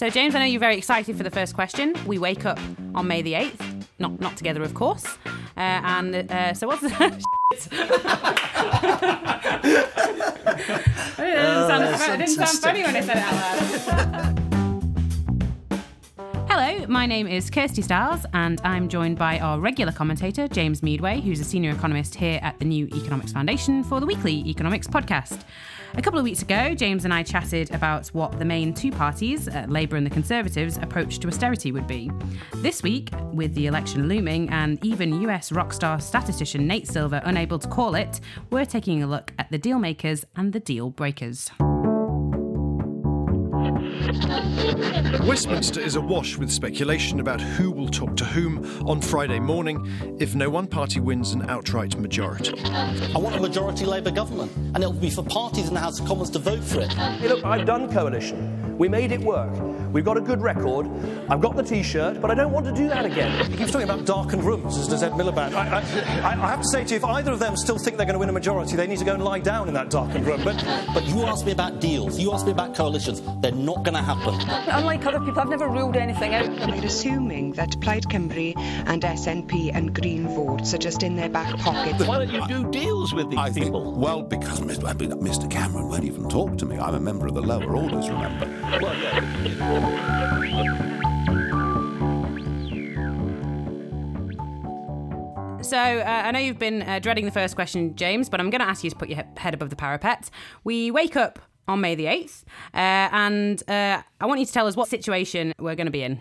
So, James, I know you're very excited for the first question. We wake up on May the 8th, not, not together, of course. Uh, and uh, so, what's the. it didn't, sound, it didn't sound funny when I said it out loud. Hello, my name is Kirsty Stiles, and I'm joined by our regular commentator, James Meadway, who's a senior economist here at the New Economics Foundation for the weekly Economics podcast. A couple of weeks ago, James and I chatted about what the main two parties, uh, Labour and the Conservatives, approach to austerity would be. This week, with the election looming and even US rock star statistician Nate Silver unable to call it, we're taking a look at the deal makers and the deal breakers. Westminster is awash with speculation about who will talk to whom on Friday morning if no one party wins an outright majority. I want a majority Labour government, and it'll be for parties in the House of Commons to vote for it. Hey, look, I've done coalition. We made it work. We've got a good record. I've got the T-shirt, but I don't want to do that again. He keeps talking about darkened rooms, as does Ed Miliband. I, I, I, have to say to you, if either of them still think they're going to win a majority, they need to go and lie down in that darkened room. But, but you asked me about deals. You asked me about coalitions. They're not going to happen. Unlike other people, I've never ruled anything out. We're assuming that Plaid Cymru and SNP and Green votes are just in their back pockets. Why don't you do deals with these I people? Think, well, because Mr. Cameron won't even talk to me. I'm a member of the lower orders, remember. Well, yeah. So, uh, I know you've been uh, dreading the first question, James, but I'm going to ask you to put your he- head above the parapet. We wake up on May the 8th, uh, and uh, I want you to tell us what situation we're going to be in.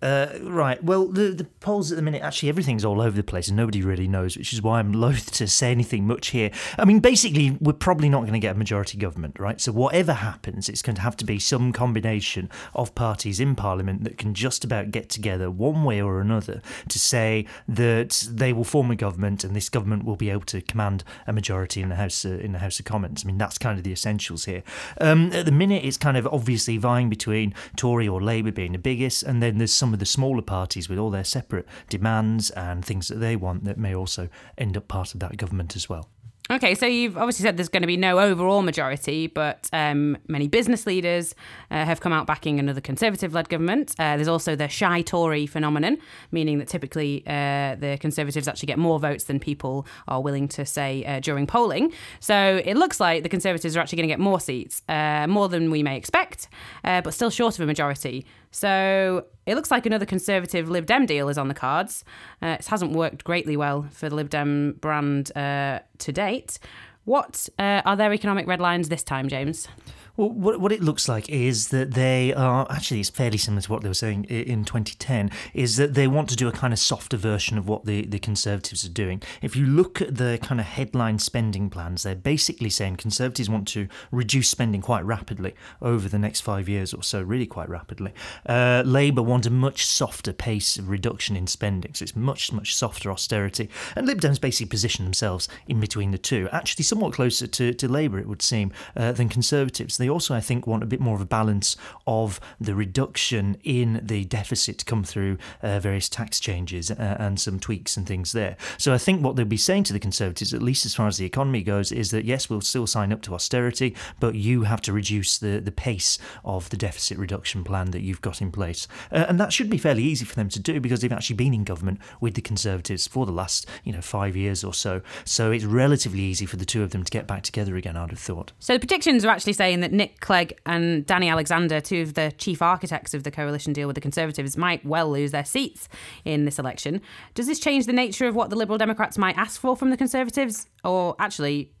Uh, right. Well, the the polls at the minute, actually, everything's all over the place and nobody really knows, which is why I'm loath to say anything much here. I mean, basically, we're probably not going to get a majority government, right? So whatever happens, it's going to have to be some combination of parties in Parliament that can just about get together one way or another to say that they will form a government and this government will be able to command a majority in the House uh, in the House of Commons. I mean, that's kind of the essentials here. Um, at the minute, it's kind of obviously vying between Tory or Labour being the biggest, and then there's some of the smaller parties with all their separate demands and things that they want that may also end up part of that government as well. Okay, so you've obviously said there's going to be no overall majority, but um, many business leaders uh, have come out backing another Conservative led government. Uh, there's also the shy Tory phenomenon, meaning that typically uh, the Conservatives actually get more votes than people are willing to say uh, during polling. So it looks like the Conservatives are actually going to get more seats, uh, more than we may expect, uh, but still short of a majority. So it looks like another Conservative Lib Dem deal is on the cards. Uh, it hasn't worked greatly well for the Lib Dem brand uh, to date. What uh, are their economic red lines this time, James? Well, what, what it looks like is that they are actually it's fairly similar to what they were saying in 2010. Is that they want to do a kind of softer version of what the, the Conservatives are doing. If you look at the kind of headline spending plans, they're basically saying Conservatives want to reduce spending quite rapidly over the next five years or so, really quite rapidly. Uh, Labour want a much softer pace of reduction in spending, so it's much much softer austerity. And Lib Dems basically position themselves in between the two, actually somewhat closer to, to Labour, it would seem, uh, than Conservatives. They also, I think, want a bit more of a balance of the reduction in the deficit come through uh, various tax changes uh, and some tweaks and things there. So I think what they'll be saying to the Conservatives, at least as far as the economy goes, is that yes, we'll still sign up to austerity, but you have to reduce the, the pace of the deficit reduction plan that you've got in place. Uh, and that should be fairly easy for them to do because they've actually been in government with the Conservatives for the last, you know, five years or so. So it's relatively easy for the two of them to get back together again, I'd have thought. So the predictions are actually saying that Nick Clegg and Danny Alexander, two of the chief architects of the coalition deal with the Conservatives, might well lose their seats in this election. Does this change the nature of what the Liberal Democrats might ask for from the Conservatives? Or actually,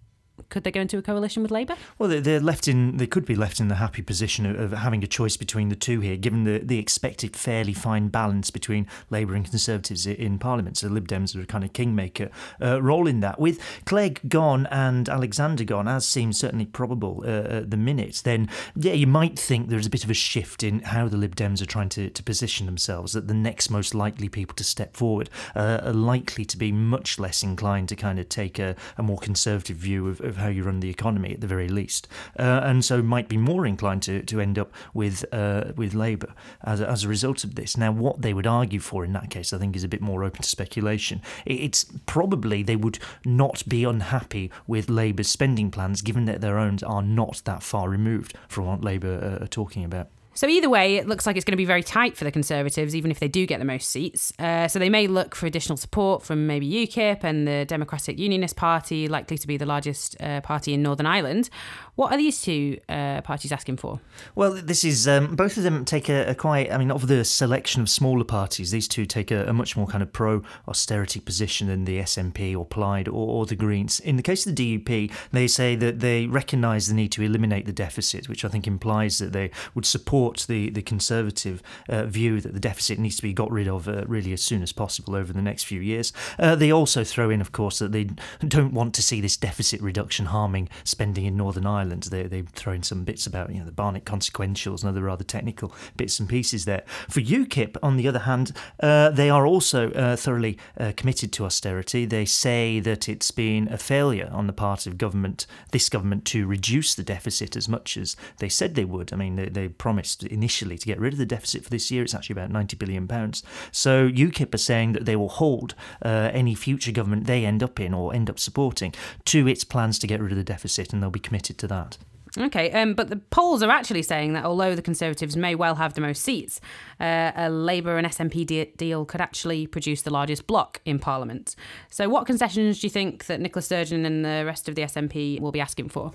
could they go into a coalition with Labour? Well, they- they're left in. They could be left in the happy position of, of having a choice between the two here, given the, the expected fairly fine balance between Labour and Conservatives in Parliament. So Lib Dems are a kind of kingmaker uh, role in that. With Clegg gone and Alexander gone, as seems certainly probable uh, at the minute, then yeah, you might think there's a bit of a shift in how the Lib Dems are trying to, to position themselves. That the next most likely people to step forward uh, are likely to be much less inclined to kind of take a, a more conservative view of, of how you run the economy at the very least, uh, and so might be more inclined to, to end up with uh, with Labour as a, as a result of this. Now, what they would argue for in that case, I think, is a bit more open to speculation. It's probably they would not be unhappy with Labour's spending plans, given that their own are not that far removed from what Labour uh, are talking about. So either way, it looks like it's going to be very tight for the Conservatives, even if they do get the most seats. Uh, so they may look for additional support from maybe UKIP and the Democratic Unionist Party, likely to be the largest uh, party in Northern Ireland. What are these two uh, parties asking for? Well, this is um, both of them take a, a, quite. I mean, of the selection of smaller parties, these two take a, a much more kind of pro austerity position than the SNP or Plaid or, or, the Greens. In the case of the DUP, they say that they recognise the need to eliminate the deficit, which I think implies that they would support the the Conservative uh, view that the deficit needs to be got rid of uh, really as soon as possible over the next few years. Uh, they also throw in, of course, that they don't want to see this deficit reduction harming spending in Northern Ireland Ireland. They they throw in some bits about you know the Barnett consequentials and other rather technical bits and pieces there. For UKIP, on the other hand, uh, they are also uh, thoroughly uh, committed to austerity. They say that it's been a failure on the part of government, this government, to reduce the deficit as much as they said they would. I mean, they, they promised initially to get rid of the deficit for this year. It's actually about ninety billion pounds. So UKIP are saying that they will hold uh, any future government they end up in or end up supporting to its plans to get rid of the deficit, and they'll be committed to that that. Okay, um, but the polls are actually saying that although the Conservatives may well have the most seats, uh, a Labour and SNP de- deal could actually produce the largest bloc in Parliament. So, what concessions do you think that Nicola Sturgeon and the rest of the SNP will be asking for?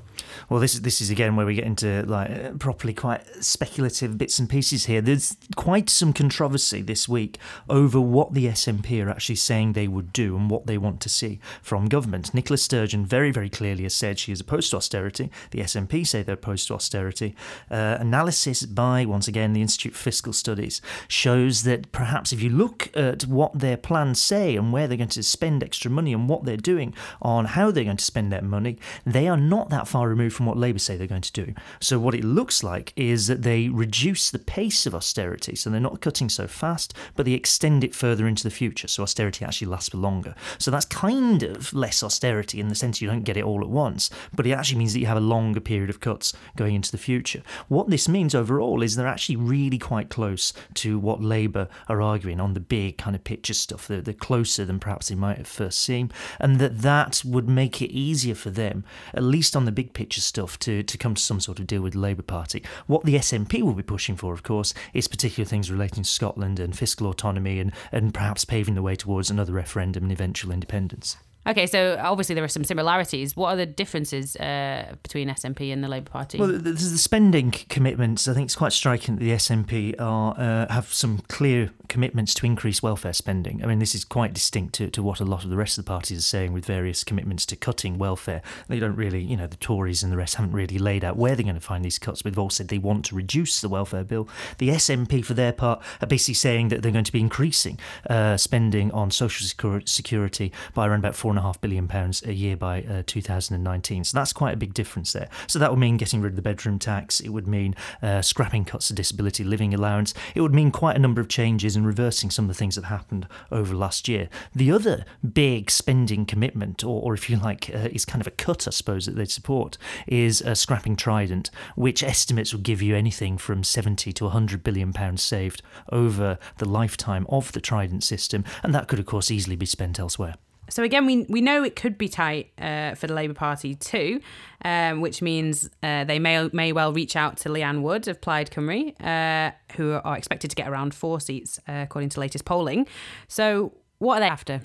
Well, this is this is again where we get into like properly quite speculative bits and pieces here. There's quite some controversy this week over what the SNP are actually saying they would do and what they want to see from government. Nicola Sturgeon very very clearly has said she is opposed to austerity. The SNP say they're opposed to austerity. Uh, analysis by, once again, the Institute for Fiscal Studies shows that perhaps if you look at what their plans say and where they're going to spend extra money and what they're doing on how they're going to spend that money, they are not that far removed from what Labour say they're going to do. So, what it looks like is that they reduce the pace of austerity. So, they're not cutting so fast, but they extend it further into the future. So, austerity actually lasts for longer. So, that's kind of less austerity in the sense you don't get it all at once, but it actually means that you have a longer period of cuts going into the future. What this means overall is they're actually really quite close to what Labour are arguing on the big kind of picture stuff. They're, they're closer than perhaps they might have first seem, and that that would make it easier for them, at least on the big picture stuff, to, to come to some sort of deal with the Labour Party. What the SNP will be pushing for, of course, is particular things relating to Scotland and fiscal autonomy and, and perhaps paving the way towards another referendum and eventual independence. Okay, so obviously there are some similarities. What are the differences uh, between SNP and the Labour Party? Well, there's the spending commitments. I think it's quite striking that the SNP are uh, have some clear commitments to increase welfare spending. I mean, this is quite distinct to, to what a lot of the rest of the parties are saying with various commitments to cutting welfare. They don't really, you know, the Tories and the rest haven't really laid out where they're going to find these cuts, but they've all said they want to reduce the welfare bill. The SNP, for their part, are basically saying that they're going to be increasing uh, spending on social security by around about four and a half billion pounds a year by uh, 2019. So that's quite a big difference there. So that would mean getting rid of the bedroom tax. It would mean uh, scrapping cuts to disability living allowance. It would mean quite a number of changes and reversing some of the things that happened over last year. The other big spending commitment, or, or if you like, uh, is kind of a cut, I suppose, that they support, is scrapping Trident, which estimates will give you anything from 70 to 100 billion pounds saved over the lifetime of the Trident system, and that could, of course, easily be spent elsewhere. So again, we we know it could be tight uh, for the Labour Party too, um, which means uh, they may may well reach out to Leanne Wood of Plaid Cymru, uh, who are expected to get around four seats uh, according to latest polling. So what are they after?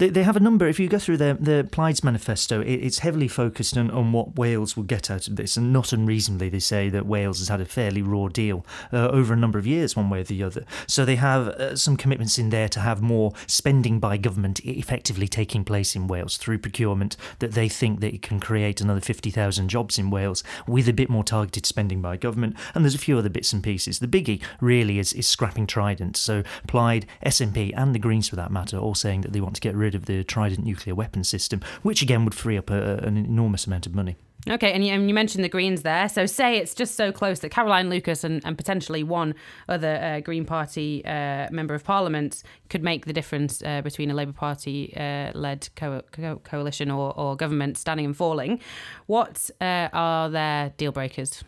They, they have a number. If you go through their the Plaid's manifesto, it, it's heavily focused on, on what Wales will get out of this, and not unreasonably, they say that Wales has had a fairly raw deal uh, over a number of years, one way or the other. So they have uh, some commitments in there to have more spending by government effectively taking place in Wales through procurement. That they think that it can create another fifty thousand jobs in Wales with a bit more targeted spending by government. And there's a few other bits and pieces. The biggie really is is scrapping Trident. So Plaid, SNP, and the Greens, for that matter, all saying that they want to get rid rid of the Trident nuclear weapon system, which again would free up a, an enormous amount of money. Okay, and you, and you, mentioned the Greens there. So, say it's just so close that Caroline Lucas and, and potentially one other uh, Green Party uh, member of Parliament could make the difference uh, between a Labour Party uh, led co- co- coalition or, or government standing and falling. What uh, are their deal breakers?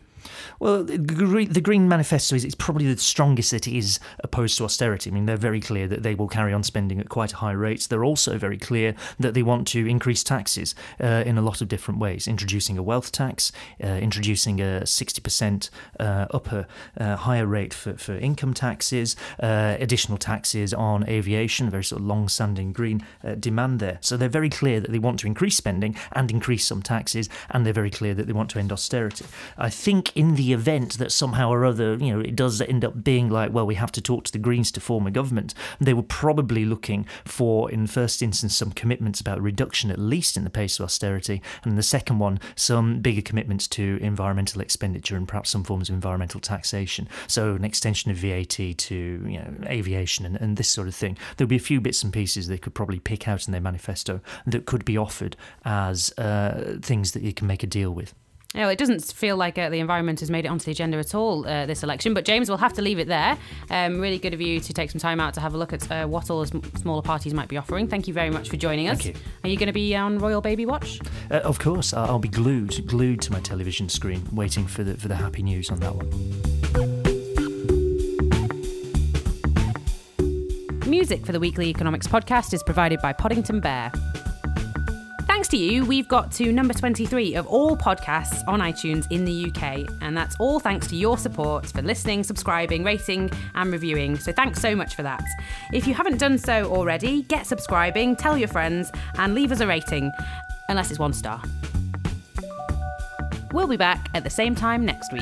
Well, the Green, Manifesto is probably the strongest it is opposed to austerity. I mean, they're very clear that they will carry on spending at quite a high rates. They're also very clear that they want to increase taxes uh, in a lot of different ways, introducing a wealth tax, uh, introducing a 60% uh, upper uh, higher rate for, for income taxes, uh, additional taxes on aviation, very sort of long-standing Green uh, demand there. So they're very clear that they want to increase spending and increase some taxes, and they're very clear that they want to end austerity. I think in the event that somehow or other, you know, it does end up being like, well, we have to talk to the Greens to form a government, they were probably looking for, in first instance, some commitments about reduction, at least in the pace of austerity, and in the second one, some bigger commitments to environmental expenditure and perhaps some forms of environmental taxation. So an extension of VAT to you know aviation and, and this sort of thing. There'll be a few bits and pieces they could probably pick out in their manifesto that could be offered as uh, things that you can make a deal with. No, it doesn't feel like uh, the environment has made it onto the agenda at all uh, this election. But James, we'll have to leave it there. Um, really good of you to take some time out to have a look at uh, what all the sm- smaller parties might be offering. Thank you very much for joining us. Thank you. Are you going to be on Royal Baby Watch? Uh, of course, I'll be glued glued to my television screen, waiting for the for the happy news on that one. Music for the Weekly Economics podcast is provided by Poddington Bear. To you, we've got to number 23 of all podcasts on iTunes in the UK. And that's all thanks to your support for listening, subscribing, rating, and reviewing. So thanks so much for that. If you haven't done so already, get subscribing, tell your friends, and leave us a rating, unless it's one star. We'll be back at the same time next week.